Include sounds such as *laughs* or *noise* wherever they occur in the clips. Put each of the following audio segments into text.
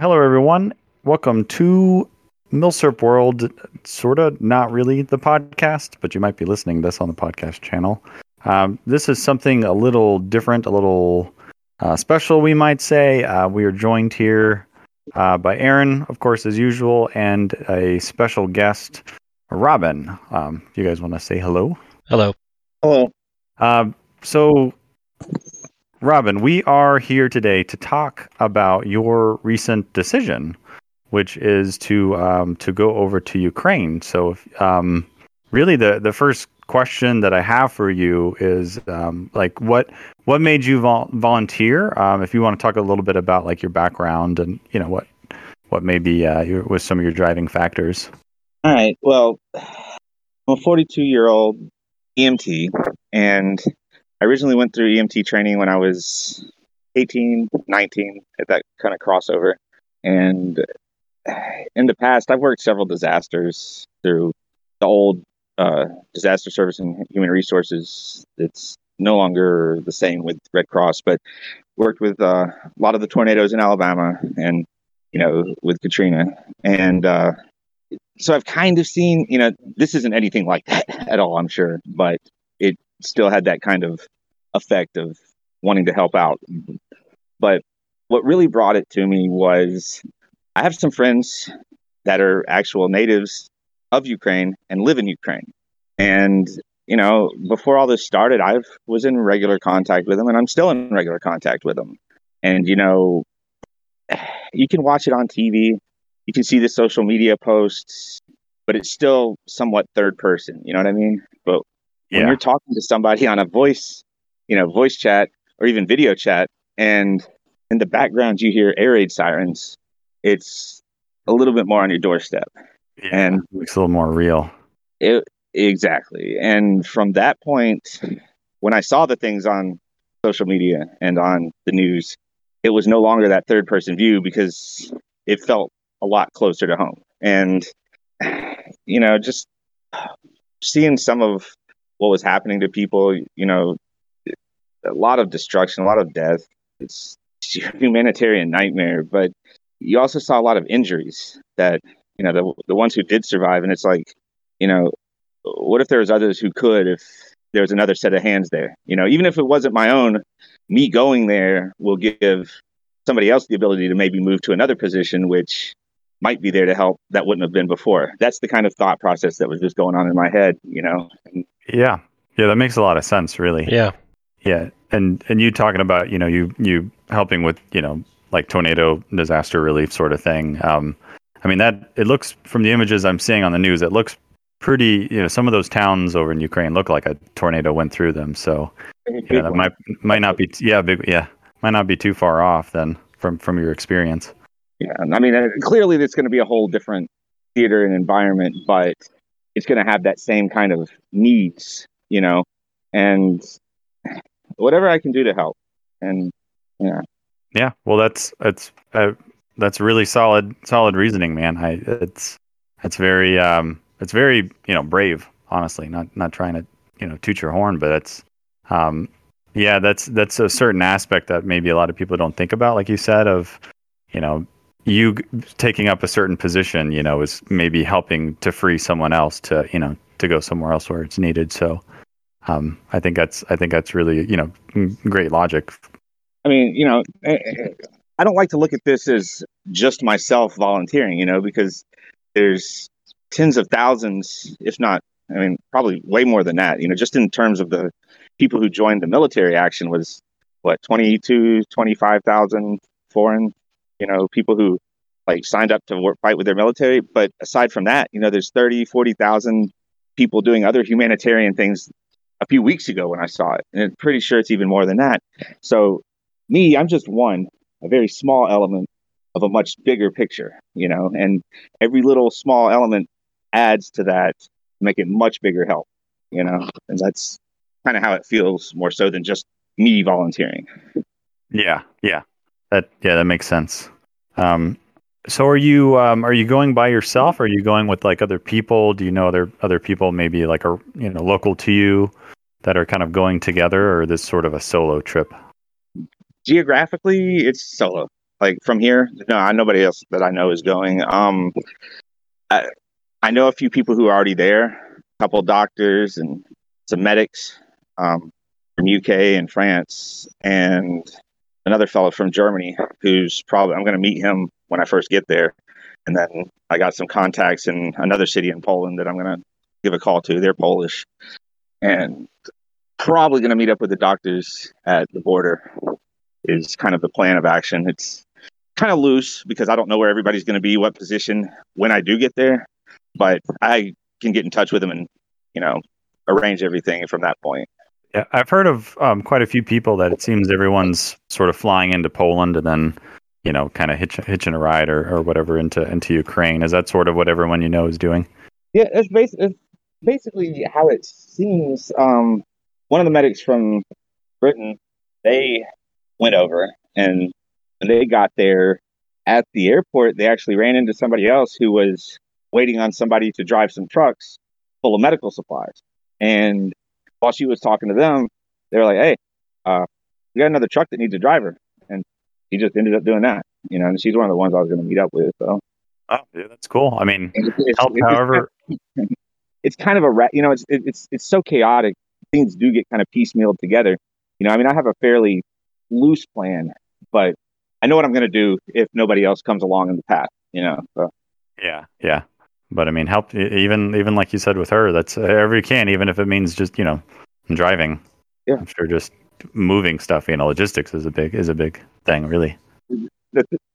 Hello, everyone. Welcome to Milsurp World. Sort of, not really the podcast, but you might be listening to this on the podcast channel. Um, this is something a little different, a little uh, special, we might say. Uh, we are joined here uh, by Aaron, of course, as usual, and a special guest, Robin. Um, you guys want to say hello? Hello. Hello. Uh, so, Robin, we are here today to talk about your recent decision, which is to um, to go over to Ukraine. So, um, really, the the first question that I have for you is um, like, what what made you vol- volunteer? Um, if you want to talk a little bit about like your background and you know what what maybe uh, your, was some of your driving factors. All right. Well, I'm a 42 year old EMT, and I originally went through EMT training when I was 18, 19, at that kind of crossover. And in the past, I've worked several disasters through the old uh, disaster service and human resources. It's no longer the same with Red Cross, but worked with uh, a lot of the tornadoes in Alabama and, you know, with Katrina. And uh, so I've kind of seen, you know, this isn't anything like *laughs* that at all, I'm sure, but still had that kind of effect of wanting to help out. But what really brought it to me was I have some friends that are actual natives of Ukraine and live in Ukraine. And, you know, before all this started, I was in regular contact with them and I'm still in regular contact with them. And, you know, you can watch it on TV, you can see the social media posts, but it's still somewhat third person. You know what I mean? But when Yeah. you're talking to somebody on a voice, you know, voice chat or even video chat, and in the background you hear air raid sirens, it's a little bit more on your doorstep. And- it's a little more real. It, exactly. And from that point, when I saw the things on social media and on the news, it was no longer that third person view because it felt a lot closer to home. And, *sighs* you know, just seeing some of what was happening to people, you know, a lot of destruction, a lot of death. It's a *laughs* humanitarian nightmare, but you also saw a lot of injuries that, you know, the, the ones who did survive. And it's like, you know, what if there was others who could if there was another set of hands there you know even if it wasn't my own me going there will give somebody else the ability to maybe move to another position which might be there to help that wouldn't have been before that's the kind of thought process that was just going on in my head you know and Yeah, yeah, that makes a lot of sense, really. Yeah. Yeah, and and you talking about you know you you helping with you know like tornado disaster relief sort of thing. Um, I mean that it looks from the images I'm seeing on the news, it looks pretty. You know, some of those towns over in Ukraine look like a tornado went through them. So you know, that might might not be yeah big yeah might not be too far off then from from your experience. Yeah, I mean, clearly it's going to be a whole different theater and environment, but it's going to have that same kind of needs, you know, and whatever I can do to help. And yeah, Yeah, well, that's that's uh, that's really solid solid reasoning, man. I it's it's very um it's very you know brave, honestly. Not not trying to you know toot your horn, but it's um yeah, that's that's a certain aspect that maybe a lot of people don't think about, like you said, of you know you taking up a certain position, you know, is maybe helping to free someone else to you know to go somewhere else where it's needed. So. Um, I think that's I think that's really you know great logic I mean, you know, eh, eh, I don't like to look at this as just myself volunteering, you know, because there's tens of thousands, if not, I mean, probably way more than that, you know, just in terms of the people who joined the military action was what, 22, 25,000 foreign, you know, people who like signed up to work, fight with their military. But aside from that, you know, there's 30, 40,000 people doing other humanitarian things a few weeks ago when I saw it. And I'm pretty sure it's even more than that. So me, I'm just one, a very small element of a much bigger picture, you know, and every little small element adds to that to make it much bigger help, you know, and that's kind of how it feels more so than just me volunteering. Yeah, yeah, that yeah, that makes sense. Um, so are you um, are you going by yourself? Or are you going with like other people? Do you know other other people maybe like a you know local to you that are kind of going together, or this sort of a solo trip? Geographically, it's solo. like from here, no, nobody else that I know is going. Um, I, I know a few people who are already there, a couple doctors and some medics um, from UK and France, and another fellow from Germany who's probably I'm going to meet him when I first get there, and then I got some contacts in another city in Poland that I'm going to give a call to. They're Polish, and probably going to meet up with the doctors at the border. Is kind of the plan of action. It's kind of loose because I don't know where everybody's going to be, what position when I do get there, but I can get in touch with them and you know arrange everything from that point. Yeah, I've heard of um, quite a few people that it seems everyone's sort of flying into Poland and then, you know, kind of hitch, hitching a ride or, or whatever into into Ukraine. Is that sort of what everyone you know is doing? Yeah, it's, bas- it's basically how it seems. Um, one of the medics from Britain, they went over and they got there at the airport, they actually ran into somebody else who was waiting on somebody to drive some trucks full of medical supplies. And while she was talking to them, they were like, "Hey, uh, we got another truck that needs a driver," and he just ended up doing that. You know, and she's one of the ones I was going to meet up with. So, oh, yeah, that's cool. I mean, it's, help, it's, however, *laughs* it's kind of a rat. You know, it's it's it's so chaotic. Things do get kind of piecemealed together. You know, I mean, I have a fairly loose plan, but I know what I'm going to do if nobody else comes along in the path. You know, so. yeah, yeah. But I mean, help even even like you said with her. That's wherever you can, even if it means just you know driving. Yeah, I'm sure just moving stuff. You know, logistics is a big is a big thing, really.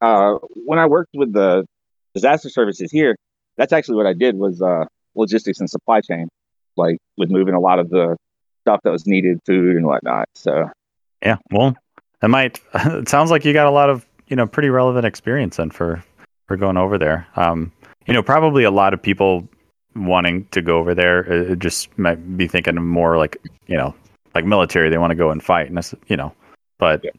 Uh, when I worked with the disaster services here, that's actually what I did was uh, logistics and supply chain, like with moving a lot of the stuff that was needed, food and whatnot. So, yeah, well, it might. *laughs* It sounds like you got a lot of you know pretty relevant experience then for for going over there. Um, you know, probably a lot of people wanting to go over there uh, just might be thinking more like, you know, like military. They want to go and fight, and you know, but yeah.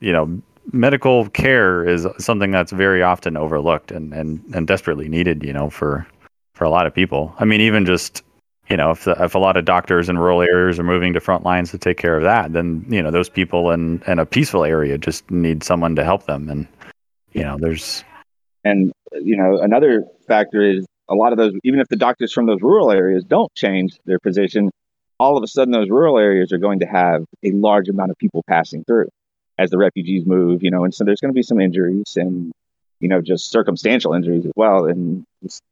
you know, medical care is something that's very often overlooked and, and, and desperately needed. You know, for for a lot of people. I mean, even just you know, if the, if a lot of doctors in rural areas are moving to front lines to take care of that, then you know those people in in a peaceful area just need someone to help them. And you know, there's and you know, another factor is a lot of those, even if the doctors from those rural areas don't change their position, all of a sudden those rural areas are going to have a large amount of people passing through as the refugees move. You know, and so there's going to be some injuries and you know just circumstantial injuries as well, and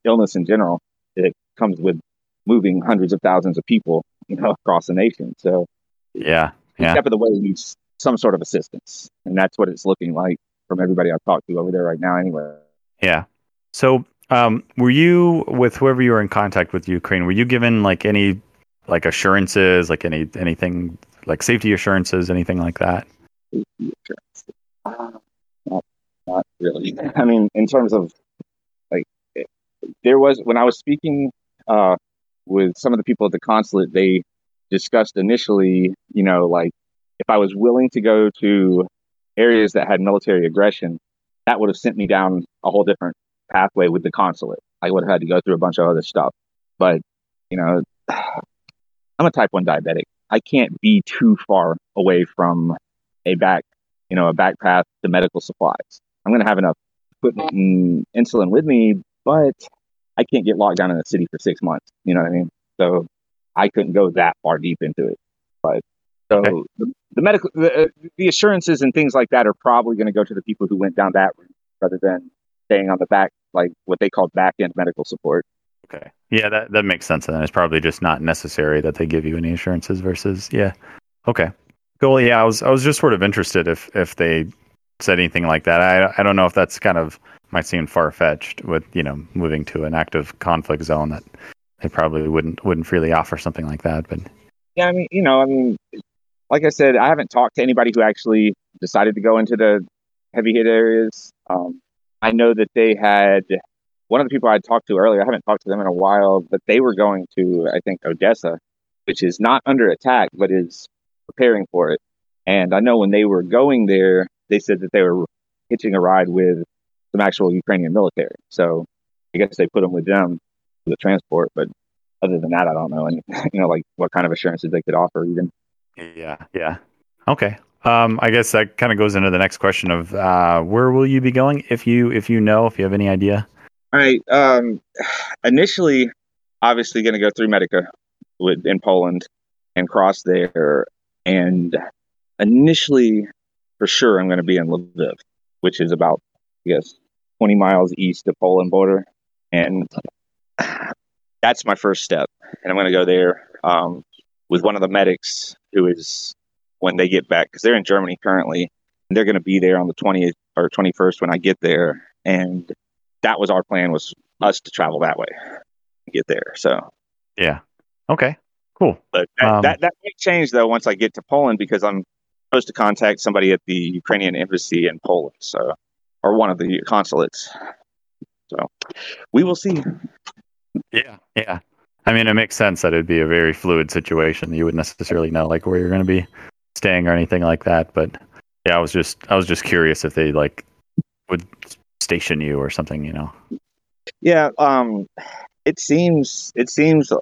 illness in general that comes with moving hundreds of thousands of people, you know, across the nation. So yeah, yeah. step of the way needs some sort of assistance, and that's what it's looking like from everybody I've talked to over there right now. Anyway. Yeah. So, um, were you with whoever you were in contact with Ukraine? Were you given like any like assurances, like any anything like safety assurances, anything like that? Not, not really. *laughs* I mean, in terms of like, there was when I was speaking uh, with some of the people at the consulate, they discussed initially, you know, like if I was willing to go to areas that had military aggression, that would have sent me down a whole different pathway with the consulate. I would have had to go through a bunch of other stuff. But, you know, *sighs* I'm a type 1 diabetic. I can't be too far away from a back, you know, a back path to medical supplies. I'm going to have enough equipment and insulin with me, but I can't get locked down in the city for six months. You know what I mean? So I couldn't go that far deep into it. But so okay. the, the, medical, the, uh, the assurances and things like that are probably going to go to the people who went down that route rather than staying on the back, like what they call back end medical support. Okay. Yeah, that, that makes sense. And it's probably just not necessary that they give you any assurances versus, yeah. Okay. Cool. Yeah, I was I was just sort of interested if if they said anything like that. I I don't know if that's kind of might seem far fetched with you know moving to an active conflict zone that they probably wouldn't wouldn't freely offer something like that. But yeah, I mean, you know, I mean, like I said, I haven't talked to anybody who actually decided to go into the heavy hit areas. Um, I know that they had one of the people I talked to earlier. I haven't talked to them in a while, but they were going to, I think, Odessa, which is not under attack, but is preparing for it. And I know when they were going there, they said that they were hitching a ride with some actual Ukrainian military. So I guess they put them with them for the transport. But other than that, I don't know. And *laughs* you know, like what kind of assurances they could offer even. Yeah, yeah. Okay. Um, I guess that kind of goes into the next question of uh, where will you be going if you if you know if you have any idea. All right. Um, initially, obviously, going to go through Medyka with, in Poland and cross there. And initially, for sure, I'm going to be in Lviv, which is about, I guess, 20 miles east of Poland border. And that's my first step. And I'm going to go there um, with one of the medics who is when they get back because they're in Germany currently. And they're going to be there on the 20th or 21st when I get there. And that was our plan was us to travel that way, get there. So yeah, okay, cool. But that, um, that that might change though once I get to Poland because I'm supposed to contact somebody at the Ukrainian embassy in Poland. So or one of the consulates. So we will see. Yeah, yeah. I mean, it makes sense that it'd be a very fluid situation. You wouldn't necessarily know like where you're going to be staying or anything like that. But yeah, I was just I was just curious if they like would station you or something. You know. Yeah. Um. It seems it seems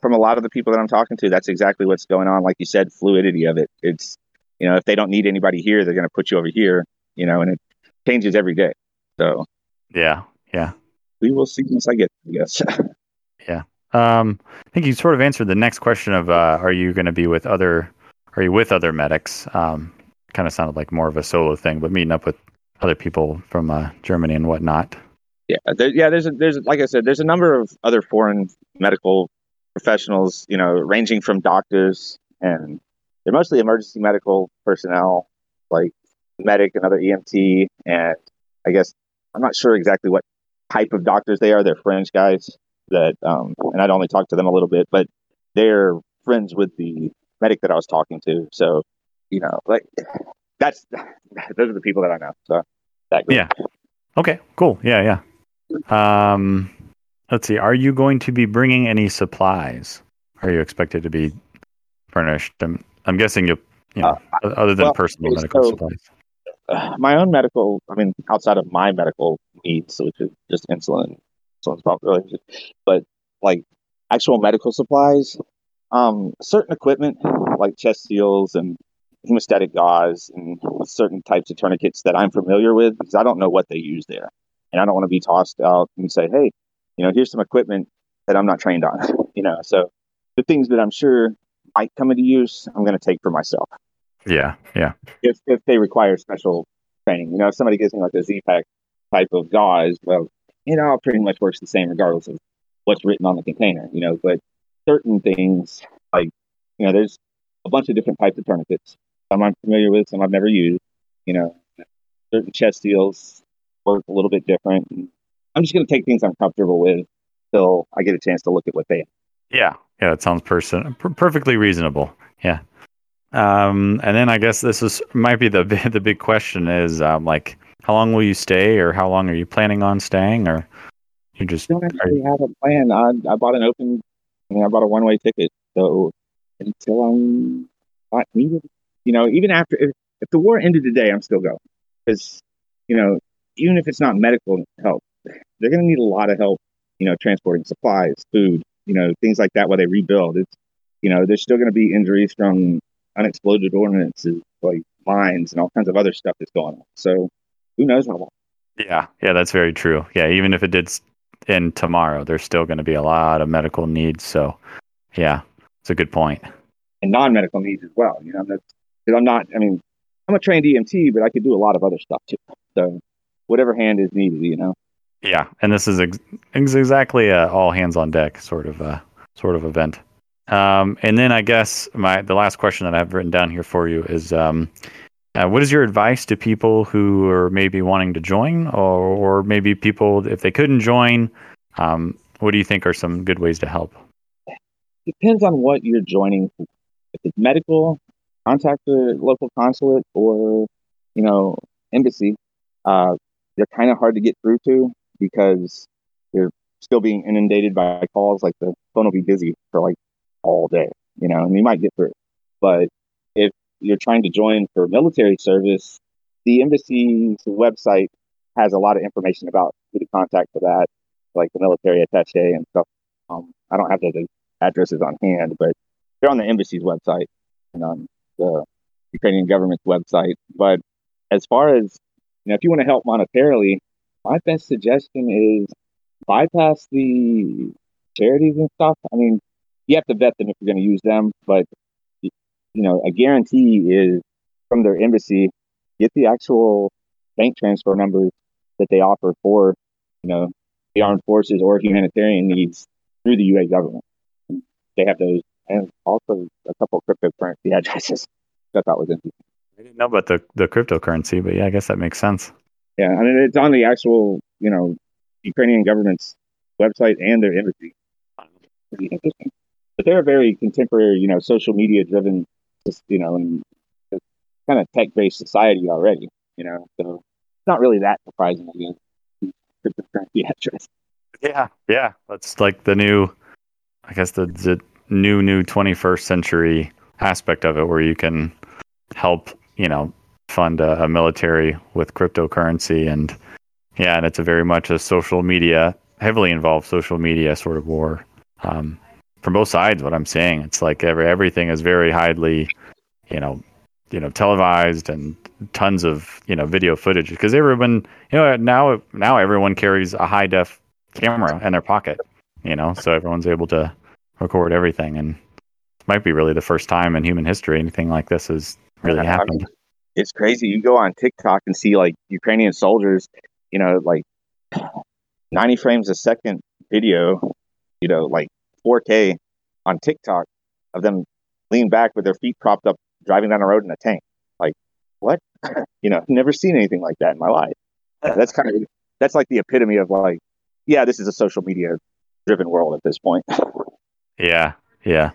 from a lot of the people that I'm talking to, that's exactly what's going on. Like you said, fluidity of it. It's you know if they don't need anybody here, they're going to put you over here. You know, and it changes every day. So yeah, yeah. We will see once I get. I guess. *laughs* Um, I think you sort of answered the next question of uh, are you going to be with other are you with other medics? Um, kind of sounded like more of a solo thing, but meeting up with other people from uh, Germany and whatnot. Yeah, there, yeah. There's a, there's like I said, there's a number of other foreign medical professionals. You know, ranging from doctors and they're mostly emergency medical personnel, like medic and other EMT, and I guess I'm not sure exactly what type of doctors they are. They're French guys that, um, and I'd only talked to them a little bit, but they're friends with the medic that I was talking to. So, you know, like that's *sighs* those are the people that I know. So that group. yeah. Okay. Cool. Yeah. Yeah. Um, let's see. Are you going to be bringing any supplies? Are you expected to be furnished? I'm, I'm guessing you, you know, uh, other than well, personal medical so, supplies. Uh, my own medical, I mean, outside of my medical needs, which is just insulin, insulin's probably, but like actual medical supplies, um, certain equipment like chest seals and hemostatic gauze and certain types of tourniquets that I'm familiar with because I don't know what they use there. And I don't want to be tossed out and say, hey, you know, here's some equipment that I'm not trained on, *laughs* you know. So the things that I'm sure might come into use, I'm going to take for myself. Yeah, yeah. If, if they require special training, you know, if somebody gives me like a Z-Pack type of gauze, well, it pretty much works the same regardless of what's written on the container, you know. But certain things, like, you know, there's a bunch of different types of tourniquets. Some I'm familiar with, some I've never used. You know, certain chest seals work a little bit different. I'm just going to take things I'm comfortable with till I get a chance to look at what they. Yeah, yeah, that sounds person per- perfectly reasonable. Yeah. Um, and then I guess this is might be the *laughs* the big question is um, like how long will you stay, or how long are you planning on staying, or you just don't actually you... have a plan. I, I bought an open, I mean, I bought a one way ticket, so until I'm not needed, you know, even after if, if the war ended today, I'm still going because you know even if it's not medical help, they're going to need a lot of help, you know, transporting supplies, food, you know, things like that while they rebuild. It's, you know, there's still going to be injuries from unexploded ordnances like mines and all kinds of other stuff that's going on. So who knows long? Yeah, yeah, that's very true. Yeah, even if it did end tomorrow, there's still going to be a lot of medical needs. So, yeah, it's a good point. And non-medical needs as well. You know, that's because I'm not. I mean, I'm a trained EMT, but I could do a lot of other stuff too. So, whatever hand is needed, you know. Yeah, and this is ex- exactly a all hands on deck sort of uh, sort of event. Um, and then I guess my the last question that I've written down here for you is, um, uh, what is your advice to people who are maybe wanting to join, or, or maybe people if they couldn't join? Um, what do you think are some good ways to help? Depends on what you're joining. If it's medical, contact the local consulate or you know embassy. Uh, they're kind of hard to get through to because you're still being inundated by calls. Like the phone will be busy for like all day, you know, and you might get through. But if you're trying to join for military service, the embassy's website has a lot of information about who to contact for that, like the military attache and stuff. Um, I don't have those addresses on hand, but they're on the embassy's website and on the Ukrainian government's website. But as far as you know, if you want to help monetarily, my best suggestion is bypass the charities and stuff. I mean, you have to vet them if you're going to use them, but you know, a guarantee is from their embassy, get the actual bank transfer numbers that they offer for, you know, the armed forces or humanitarian needs through the UA government. They have those, and also a couple of cryptocurrency *laughs* addresses. I thought was interesting. I didn't know about the the cryptocurrency, but yeah, I guess that makes sense. Yeah, I mean it's on the actual, you know, Ukrainian government's website and their embassy. But they're a very contemporary, you know, social media driven, you know, and kind of tech based society already, you know. So it's not really that surprising again. Cryptocurrency *laughs* address. Yeah, yeah, that's like the new, I guess the the new new 21st century aspect of it, where you can help, you know, fund a, a military with cryptocurrency and yeah, and it's a very much a social media, heavily involved social media sort of war. Um, from both sides, what I'm saying, it's like every everything is very highly, you know, you know, televised and tons of you know video footage because everyone, you know, now now everyone carries a high def camera in their pocket, you know, so everyone's able to record everything, and it might be really the first time in human history anything like this has really happened. It's crazy. You go on TikTok and see like Ukrainian soldiers you know, like 90 frames a second video, you know, like 4K on TikTok of them leaning back with their feet propped up, driving down the road in a tank. Like, what? *laughs* you know, never seen anything like that in my life. That's kind of that's like the epitome of like, yeah, this is a social media driven world at this point. *laughs* yeah, yeah,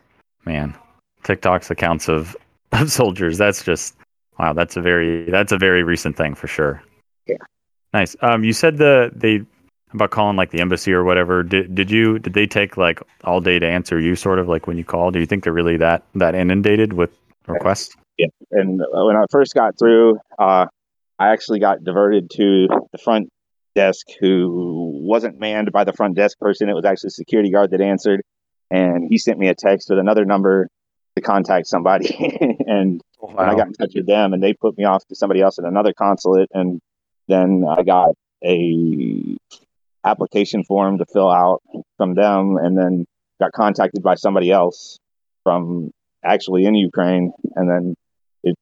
man. TikTok's accounts of, *laughs* of soldiers. That's just wow. That's a very that's a very recent thing for sure. Yeah. Nice. Um, you said the they about calling like the embassy or whatever. Did did you did they take like all day to answer you? Sort of like when you call. Do you think they're really that that inundated with requests? Yeah. And when I first got through, uh, I actually got diverted to the front desk, who wasn't manned by the front desk person. It was actually a security guard that answered, and he sent me a text with another number to contact somebody, *laughs* and, wow. I got in touch with them, and they put me off to somebody else at another consulate, and then I got a application form to fill out from them, and then got contacted by somebody else from actually in Ukraine, and then it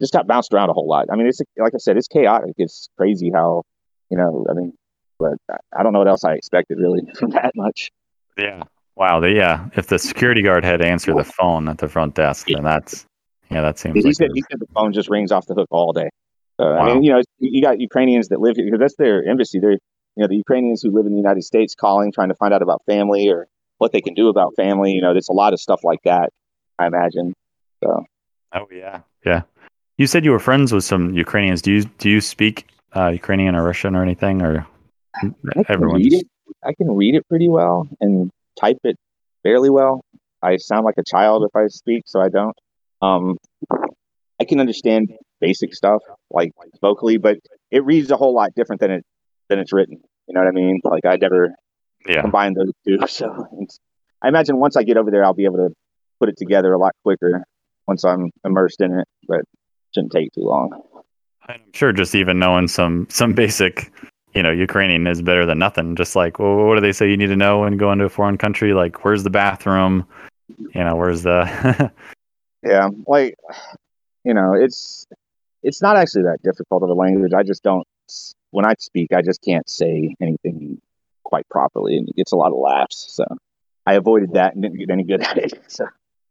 just got bounced around a whole lot. I mean, it's like I said, it's chaotic. It's crazy how you know. I mean, but I don't know what else I expected really *laughs* from that much. Yeah. Wow. The, yeah. If the security guard had answered the phone at the front desk, then that's yeah, that seems. He like said, he said the phone just rings off the hook all day. Uh, wow. I mean, you know, you got Ukrainians that live here because that's their embassy. They're, you know, the Ukrainians who live in the United States calling, trying to find out about family or what they can do about family. You know, there's a lot of stuff like that. I imagine. So. Oh yeah, yeah. You said you were friends with some Ukrainians. Do you do you speak uh, Ukrainian or Russian or anything, or everyone? I can read it pretty well and type it fairly well. I sound like a child if I speak, so I don't. Um, I can understand basic stuff like vocally, but it reads a whole lot different than it than it's written. You know what I mean? Like I never yeah. combined those two. *laughs* So I imagine once I get over there, I'll be able to put it together a lot quicker once I'm immersed in it. But it shouldn't take too long. I'm sure just even knowing some some basic, you know, Ukrainian is better than nothing. Just like, well, what do they say you need to know when going to a foreign country? Like, where's the bathroom? You know, where's the? *laughs* yeah, like, you know, it's it's not actually that difficult of a language. I just don't when I speak, I just can't say anything quite properly, and it gets a lot of laughs. So I avoided that and didn't get any good *laughs* at it. So.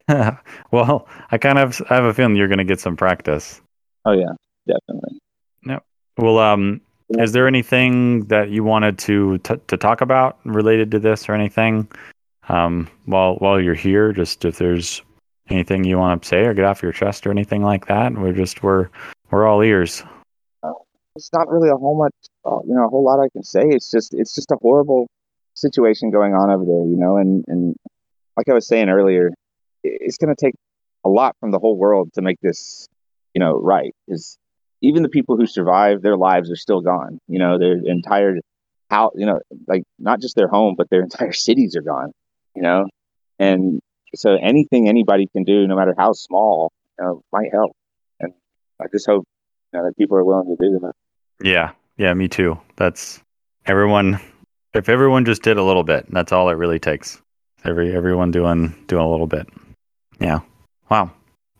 *laughs* well, I kind of I have a feeling you're going to get some practice. Oh yeah, definitely. Yep. Well, um, is there anything that you wanted to t- to talk about related to this or anything? Um, while while you're here, just if there's anything you want to say or get off your chest or anything like that, we're just we're we're all ears. It's not really a whole much, uh, you know, a whole lot I can say. It's just, it's just a horrible situation going on over there, you know, and and like I was saying earlier, it's going to take a lot from the whole world to make this, you know, right. Is even the people who survive, their lives are still gone. You know, their entire how, you know, like not just their home, but their *laughs* entire cities are gone. You know, and so anything anybody can do, no matter how small, you know, might help. And I just hope know, that people are willing to do that. Yeah, yeah, me too. That's everyone. If everyone just did a little bit, that's all it really takes. Every everyone doing doing a little bit. Yeah. Wow.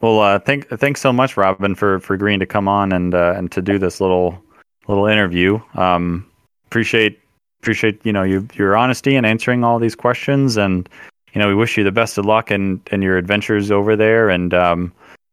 Well, uh, thank thanks so much, Robin, for for agreeing to come on and uh, and to do this little little interview. Um, appreciate appreciate you know you, your honesty and answering all these questions, and you know we wish you the best of luck in in your adventures over there. And um,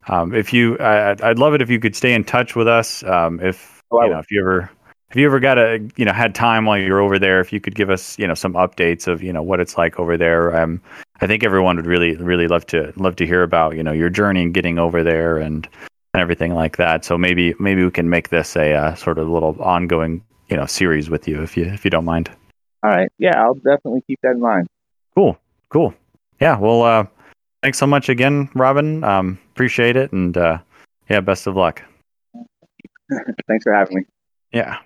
um, if you, I, I'd love it if you could stay in touch with us. Um, if Oh, you know if you ever if you ever got a you know had time while you're over there, if you could give us you know some updates of you know what it's like over there. Um, I think everyone would really really love to love to hear about you know your journey and getting over there and and everything like that. So maybe maybe we can make this a uh, sort of little ongoing you know series with you if you if you don't mind. All right. Yeah, I'll definitely keep that in mind. Cool, cool. Yeah. Well, uh, thanks so much again, Robin. Um, appreciate it, and uh, yeah, best of luck. *laughs* Thanks for having me. Yeah.